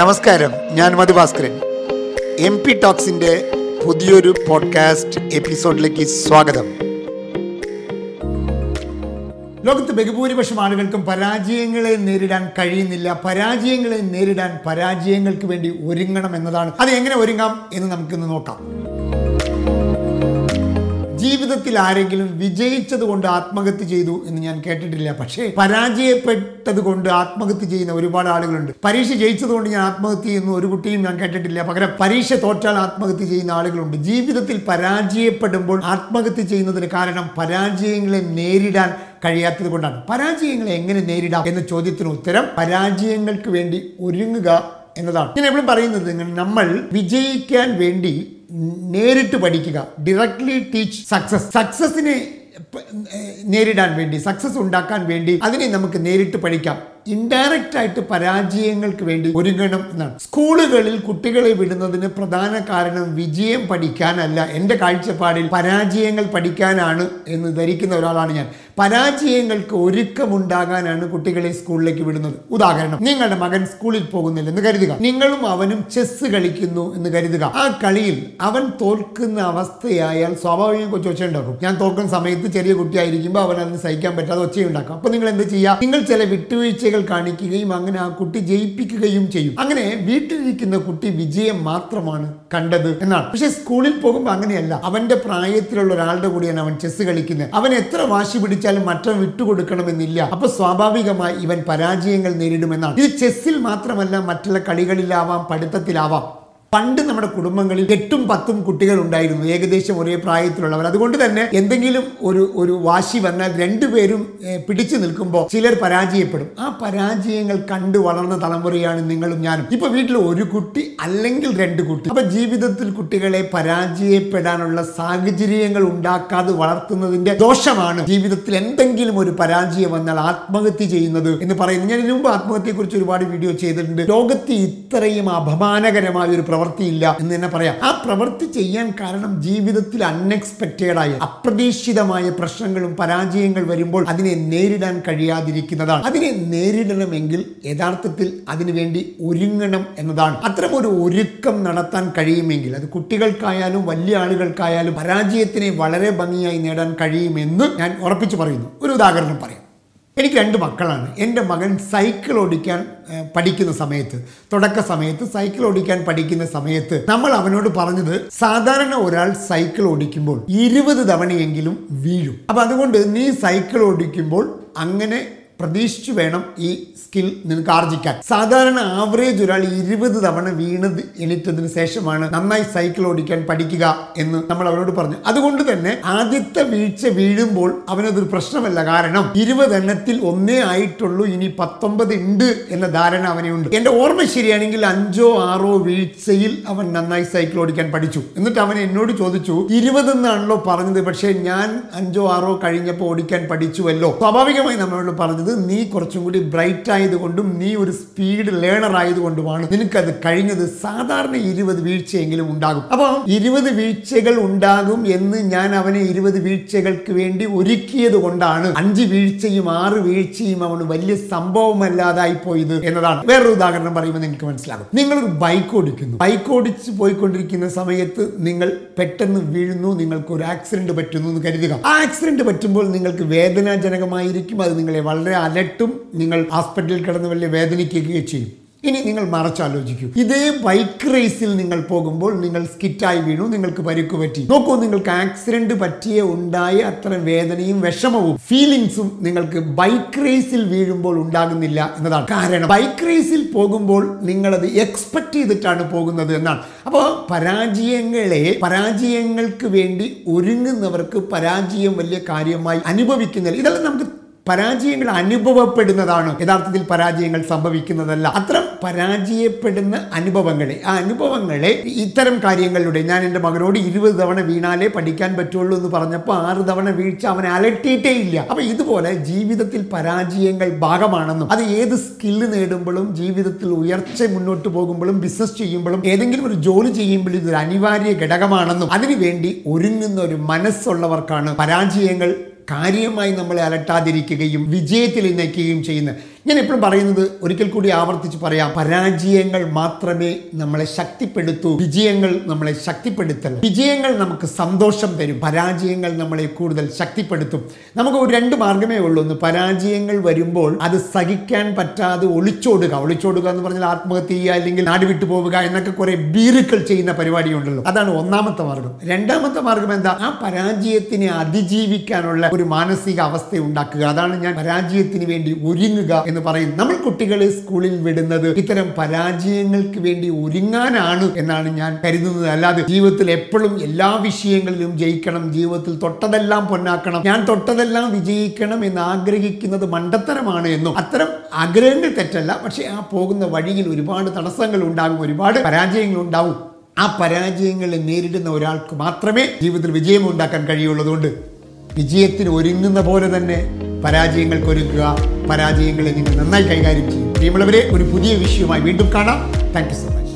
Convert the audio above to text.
നമസ്കാരം ഞാൻ Madhu Bhaskaran M P ടോക്സിന്റെ പുതിയൊരു പോഡ്കാസ്റ്റ് എപ്പിസോഡിലേക്ക് സ്വാഗതം. ലോകത്ത് ബഹുഭൂരിപക്ഷം ആളുകൾക്കും പരാജയങ്ങളെ നേരിടാൻ കഴിയുന്നില്ല. പരാജയങ്ങളെ നേരിടാൻ പരാജയങ്ങൾക്ക് വേണ്ടി ഒരുങ്ങണം എന്നതാണ്. അത് എങ്ങനെ ഒരുങ്ങാം എന്ന് നമുക്കിന്ന് നോക്കാം. ജീവിതത്തിൽ ആരെങ്കിലും വിജയിച്ചത് കൊണ്ട് ആത്മഹത്യ ചെയ്തു എന്ന് ഞാൻ കേട്ടിട്ടില്ല. പക്ഷേ പരാജയപ്പെട്ടത് കൊണ്ട് ആത്മഹത്യ ചെയ്യുന്ന ഒരുപാട് ആളുകളുണ്ട്. പരീക്ഷ ജയിച്ചത് കൊണ്ട് ഞാൻ ആത്മഹത്യ ചെയ്യുന്ന ഒരു കുട്ടിയും ഞാൻ കേട്ടിട്ടില്ല. പകരം പരീക്ഷ തോറ്റാൽ ആത്മഹത്യ ചെയ്യുന്ന ആളുകളുണ്ട്. ജീവിതത്തിൽ പരാജയപ്പെടുമ്പോൾ ആത്മഹത്യ ചെയ്യുന്നതിന് കാരണം പരാജയങ്ങളെ നേരിടാൻ കഴിയാത്തത് കൊണ്ടാണ്. പരാജയങ്ങളെ എങ്ങനെ നേരിടാം എന്ന ചോദ്യത്തിന് ഉത്തരം പരാജയങ്ങൾക്ക് വേണ്ടി ഒരുങ്ങുക എന്നതാണ്. ഞാൻ എപ്പോഴും പറയുന്നത് നമ്മൾ വിജയിക്കാൻ വേണ്ടി നേരിട്ട് പഠിക്കുക. ഡയറക്ട്ലി ടീച്ച് സക്സസ് സക്സസിനെ നേരിടാൻ വേണ്ടി സക്സസ് ഉണ്ടാക്കാൻ വേണ്ടി അതിനെ നമുക്ക് നേരിട്ട് പഠിക്കാം. ഇൻഡയറക്റ്റ് ആയിട്ട് പരാജയങ്ങൾക്ക് വേണ്ടി ഒരുങ്ങണം എന്നാണ്. സ്കൂളുകളിൽ കുട്ടികളെ വിടുന്നതിന് പ്രധാന കാരണം വിജയം പഠിക്കാനല്ല. എന്റെ കാഴ്ചപ്പാടിൽ പരാജയങ്ങൾ പഠിക്കാനാണ് എന്ന് ധരിക്കുന്ന ഒരാളാണ് ഞാൻ. പരാജയങ്ങൾക്ക് ഒരുക്കമുണ്ടാകാനാണ് കുട്ടികളെ സ്കൂളിലേക്ക് വിടുന്നത്. ഉദാഹരണം നിങ്ങളുടെ മകൻ സ്കൂളിൽ പോകുന്നില്ലെന്ന് കരുതുക. നിങ്ങളും അവനും ചെസ് കളിക്കുന്നു എന്ന് കരുതുക. ആ കളിയിൽ അവൻ തോൽക്കുന്ന അവസ്ഥയായാൽ സ്വാഭാവികം കൊച്ചു ഒച്ച ഉണ്ടാക്കും ഞാൻ തോൽക്കുന്ന സമയത്ത് ചെറിയ കുട്ടിയായിരിക്കുമ്പോൾ അവൻ അതിന് സഹിക്കാൻ പറ്റാതെ ഒച്ചയുണ്ടാക്കും. അപ്പൊ നിങ്ങൾ എന്ത് ചെയ്യുക? നിങ്ങൾ ചില വിട്ടുവീഴ്ചകൾ കാണിക്കുകയും അങ്ങനെ ആ കുട്ടി ജയിപ്പിക്കുകയും ചെയ്യും. അങ്ങനെ വീട്ടിലിരിക്കുന്ന കുട്ടി വിജയം മാത്രമാണ് കണ്ടത് എന്നാണ്. പക്ഷെ സ്കൂളിൽ പോകുമ്പോൾ അങ്ങനെയല്ല. അവന്റെ പ്രായത്തിലുള്ള ഒരാളുടെ കൂടിയാണ് അവൻ ചെസ് കളിക്കുന്നത്. അവൻ എത്ര വാശി പിടിച്ചാലും മറ്റവൻ വിട്ടുകൊടുക്കണമെന്നില്ല. അപ്പൊ സ്വാഭാവികമായി ഇവൻ പരാജയങ്ങൾ നേരിടുമെന്നാണ്. ഇത് ചെസ്സിൽ മാത്രമല്ല മറ്റുള്ള കളികളിലാവാം പഠിത്തത്തിലാവാം. പണ്ട് നമ്മുടെ കുടുംബങ്ങളിൽ എട്ടും പത്തും കുട്ടികൾ ഉണ്ടായിരുന്നു. ഏകദേശം ഒരേ പ്രായത്തിലുള്ളവർ. അതുകൊണ്ട് തന്നെ എന്തെങ്കിലും ഒരു ഒരു വാശി വന്നാൽ രണ്ടുപേരും പിടിച്ചു നിൽക്കുമ്പോൾ ചിലർ പരാജയപ്പെടും. ആ പരാജയങ്ങൾ കണ്ട് വളർന്ന തലമുറയാണ് നിങ്ങളും ഞാനും. ഇപ്പൊ വീട്ടിൽ ഒരു കുട്ടി അല്ലെങ്കിൽ രണ്ട് കുട്ടി. അപ്പൊ ജീവിതത്തിൽ കുട്ടികളെ പരാജയപ്പെടാനുള്ള സാഹചര്യങ്ങൾ ഉണ്ടാക്കാതെ വളർത്തുന്നതിന്റെ ദോഷമാണ് ജീവിതത്തിൽ എന്തെങ്കിലും ഒരു പരാജയം വന്നാൽ ആത്മഹത്യ ചെയ്യുന്നത് എന്ന് പറയുന്നത്. ഞാൻ ഇതിനു മുമ്പ് ആത്മഹത്യയെക്കുറിച്ച് ഒരുപാട് വീഡിയോ ചെയ്തിട്ടുണ്ട്. ലോകത്ത് ഇത്രയും അപമാനകരമായ ഒരു പ്രവൃത്തിയില്ല എന്ന് തന്നെ പറയാം. ആ പ്രവൃത്തി ചെയ്യാൻ കാരണം ജീവിതത്തിൽ അൺഎക്സ്പെക്റ്റഡ് ആയ അപ്രതീക്ഷിതമായ പ്രശ്നങ്ങളും പരാജയങ്ങൾ വരുമ്പോൾ അതിനെ നേരിടാൻ കഴിയാതിരിക്കുന്നതാണ്. അതിനെ നേരിടണമെങ്കിൽ യഥാർത്ഥത്തിൽ അതിനുവേണ്ടി ഒരുങ്ങണം എന്നതാണ്. അത്തരം ഒരു ഒരുക്കം നടത്താൻ കഴിയുമെങ്കിൽ അത് കുട്ടികൾക്കായാലും വലിയ ആളുകൾക്കായാലും പരാജയത്തിനെ വളരെ ഭംഗിയായി നേടാൻ കഴിയുമെന്ന് ഞാൻ ഉറപ്പിച്ചു പറയുന്നു. ഒരു ഉദാഹരണം പറയാം. എനിക്ക് രണ്ട് മക്കളാണ്. എന്റെ മകൻ സൈക്കിൾ ഓടിക്കാൻ പഠിക്കുന്ന സമയത്ത് തുടക്ക സമയത്ത് സൈക്കിൾ ഓടിക്കാൻ പഠിക്കുന്ന സമയത്ത് നമ്മൾ അവനോട് പറഞ്ഞത് സാധാരണ ഒരാൾ സൈക്കിൾ ഓടിക്കുമ്പോൾ ഇരുപത് തവണയെങ്കിലും വീഴും. അപ്പം അതുകൊണ്ട് നീ സൈക്കിൾ ഓടിക്കുമ്പോൾ അങ്ങനെ പ്രതീക്ഷിച്ചു വേണം ഈ സ്കിൽ നിനക്ക് ആർജിക്കാൻ. സാധാരണ ആവറേജ് ഒരാൾ ഇരുപത് തവണ വീണത് എണീറ്റതിന് ശേഷമാണ് നന്നായി സൈക്കിൾ ഓടിക്കാൻ പഠിക്കുക എന്ന് നമ്മൾ അവരോട് പറഞ്ഞു. അതുകൊണ്ട് തന്നെ ആദ്യത്തെ വീഴ്ച വീഴുമ്പോൾ അവനതൊരു പ്രശ്നമല്ല. കാരണം ഇരുപത് എണ്ണത്തിൽ ഒന്നേ ആയിട്ടുള്ളൂ ഇനി പത്തൊമ്പത് ഉണ്ട് എന്ന ധാരണ അവനുണ്ട്. എന്റെ ഓർമ്മ ശരിയാണെങ്കിൽ അഞ്ചോ ആറോ വീഴ്ചയിൽ അവൻ നന്നായി സൈക്കിൾ ഓടിക്കാൻ പഠിച്ചു. എന്നിട്ട് അവൻ എന്നോട് ചോദിച്ചു ഇരുപതെന്നാണല്ലോ പറഞ്ഞത് പക്ഷേ ഞാൻ അഞ്ചോ ആറോ കഴിഞ്ഞപ്പോൾ ഓടിക്കാൻ പഠിച്ചുവല്ലോ. സ്വാഭാവികമായി നമ്മളോട് പറഞ്ഞത് നീ കുറച്ചും കൂടി ബ്രൈറ്റ് ആയതുകൊണ്ടും നീ ഒരു സ്പീഡ് ലേണർ ആയതുകൊണ്ടുമാണ്. നിനക്കത് കഴിഞ്ഞത് സാധാരണ ഇരുപത് വീഴ്ചയെങ്കിലും ഉണ്ടാകും. അപ്പോൾ ഇരുപത് വീഴ്ചകൾ ഉണ്ടാകും എന്ന് ഞാൻ അവനെ ഇരുപത് വീഴ്ചകൾക്ക് വേണ്ടി ഒരുക്കിയത് കൊണ്ടാണ്. അഞ്ച് വീഴ്ചയും ആറ് വീഴ്ചയും അവന് വലിയ സംഭവമല്ലാതായി പോയത് എന്നതാണ്. വേറൊരു ഉദാഹരണം പറയുമ്പോൾ നിങ്ങൾക്ക് മനസ്സിലാകും. നിങ്ങളൊരു ബൈക്ക് ഓടിക്കുന്നു. ബൈക്ക് ഓടിച്ച് പോയിക്കൊണ്ടിരിക്കുന്ന സമയത്ത് നിങ്ങൾ പെട്ടെന്ന് വീഴുന്നു നിങ്ങൾക്ക് ഒരു ആക്സിഡന്റ് പറ്റുന്നു എന്ന് കരുതുക. ആ ആക്സിഡന്റ് പറ്റുമ്പോൾ നിങ്ങൾക്ക് വേദനാജനകമായിരിക്കും. അത് നിങ്ങളെ വളരെ അലട്ടും നിങ്ങൾ ഹോസ്പിറ്റലിൽ കിടന്ന് വലിയ വേദനിക്കുകയും ചെയ്യും. ഇനി നിങ്ങൾ മറച്ചാലോചിക്കൂ. ഇതേ ബൈക്ക് റേസിൽ നിങ്ങൾ പോകുമ്പോൾ നിങ്ങൾ സ്കിറ്റായി വീണു നിങ്ങൾക്ക് പരിക്ക് പറ്റി. നോക്കൂ നിങ്ങൾക്ക് ആക്സിഡന്റ് പറ്റിയ ഉണ്ടായ അത്ര വേദനയും വിഷമവും ഫീലിങ്സും നിങ്ങൾക്ക് ബൈക്ക് റേസിൽ വീഴുമ്പോൾ ഉണ്ടാകുന്നില്ല എന്നതാണ് കാരണം. ബൈക്ക് റേസിൽ പോകുമ്പോൾ നിങ്ങളത് എക്സ്പെക്ട് ചെയ്തിട്ടാണ് പോകുന്നത് എന്നാണ്. അപ്പോൾ പരാജയങ്ങളെ പരാജയങ്ങൾക്ക് വേണ്ടി ഒരുങ്ങുന്നവർക്ക് പരാജയം വലിയ കാര്യമായി അനുഭവിക്കുന്നില്ല ഇതെല്ലാം നമുക്ക് പരാജയങ്ങൾ അനുഭവപ്പെടുന്നതാണ്. യഥാർത്ഥത്തിൽ പരാജയങ്ങൾ സംഭവിക്കുന്നതല്ല. അത്തരം പരാജയപ്പെടുന്ന അനുഭവങ്ങളെ ആ അനുഭവങ്ങളെ ഇത്തരം കാര്യങ്ങളിലൂടെ ഞാൻ എന്റെ മകനോട് ഇരുപത് തവണ വീണാലേ പഠിക്കാൻ പറ്റുള്ളൂ എന്ന് പറഞ്ഞപ്പോൾ ആറ് തവണ വീഴ്ച അവനെ അലട്ടിയിട്ടേ ഇല്ല. അപ്പൊ ഇതുപോലെ ജീവിതത്തിൽ പരാജയങ്ങൾ ഭാഗമാണെന്നും അത് ഏത് സ്കില്ല് നേടുമ്പോഴും ജീവിതത്തിൽ ഉയർച്ച മുന്നോട്ട് പോകുമ്പോഴും ബിസിനസ് ചെയ്യുമ്പോഴും ഏതെങ്കിലും ഒരു ജോലി ചെയ്യുമ്പോഴും ഇതൊരു അനിവാര്യ ഘടകമാണെന്നും അതിനുവേണ്ടി ഒരുങ്ങുന്ന ഒരു മനസ്സുള്ളവർക്കാണ് പരാജയങ്ങൾ കാര്യമായി നമ്മളെ അലട്ടാതിരിക്കുകയും വിജയത്തിൽ നയിക്കുകയും ചെയ്യുന്നത് ഞാൻ എപ്പോഴും പറയുന്നത് ഒരിക്കൽ കൂടി ആവർത്തിച്ച് പറയാം. പരാജയങ്ങൾ മാത്രമേ നമ്മളെ ശക്തിപ്പെടുത്തൂ. വിജയങ്ങൾ നമ്മളെ ശക്തിപ്പെടുത്തല്ല വിജയങ്ങൾ നമുക്ക് സന്തോഷം തരും. പരാജയങ്ങൾ നമ്മളെ കൂടുതൽ ശക്തിപ്പെടുത്തും. നമുക്ക് ഒരു രണ്ട് മാർഗമേ ഉള്ളൂ. ഒന്ന് പരാജയങ്ങൾ വരുമ്പോൾ അത് സഹിക്കാൻ പറ്റാതെ ഒളിച്ചോടുക. ഒളിച്ചോടുക എന്ന് പറഞ്ഞാൽ ആത്മഹത്യ ചെയ്യുക അല്ലെങ്കിൽ നാട് വിട്ടു പോവുക എന്നൊക്കെ കുറെ ബീറുക്കൾ ചെയ്യുന്ന പരിപാടിയുണ്ടല്ലോ. അതാണ് ഒന്നാമത്തെ മാർഗം. രണ്ടാമത്തെ മാർഗം എന്താ? ആ പരാജയത്തിനെ അതിജീവിക്കാനുള്ള ഒരു മാനസിക അവസ്ഥ ഉണ്ടാക്കുക. അതാണ് ഞാൻ പരാജയത്തിന് വേണ്ടി ഒരുങ്ങുക എന്ന് പറയും. നമ്മൾ കുട്ടികളെ സ്കൂളിൽ വിടുന്നത് ഇത്തരം പരാജയങ്ങൾക്ക് വേണ്ടി ഒരുങ്ങാനാണ് എന്നാണ് ഞാൻ കരുതുന്നത്. അല്ലാതെ ജീവിതത്തിൽ എപ്പോഴും എല്ലാ വിഷയങ്ങളിലും ജയിക്കണം ജീവിതത്തിൽ തൊട്ടതെല്ലാം പൊന്നാക്കണം ഞാൻ തൊട്ടതെല്ലാം വിജയിക്കണം എന്ന് ആഗ്രഹിക്കുന്നത് മണ്ടത്തരമാണ് എന്നും. അത്തരം ആഗ്രഹങ്ങൾ തെറ്റല്ല. പക്ഷേ ആ പോകുന്ന വഴിയിൽ ഒരുപാട് തടസ്സങ്ങൾ ഉണ്ടാകും ഒരുപാട് പരാജയങ്ങൾ ഉണ്ടാവും ആ പരാജയങ്ങളെ നേരിടുന്ന ഒരാൾക്ക് മാത്രമേ ജീവിതത്തിൽ വിജയം ഉണ്ടാക്കാൻ കഴിയുള്ളതുകൊണ്ട് വിജയത്തിന് ഒരുങ്ങുന്ന പോലെ തന്നെ പരാജയങ്ങൾക്ക് ഒരുക്കുക പരാജയങ്ങളെ നിങ്ങൾ നന്നായി കൈകാര്യം ചെയ്യും. പ്രിയമുള്ളവരെ ഒരു പുതിയ വിഷയവുമായി വീണ്ടും കാണാം. Thank you so much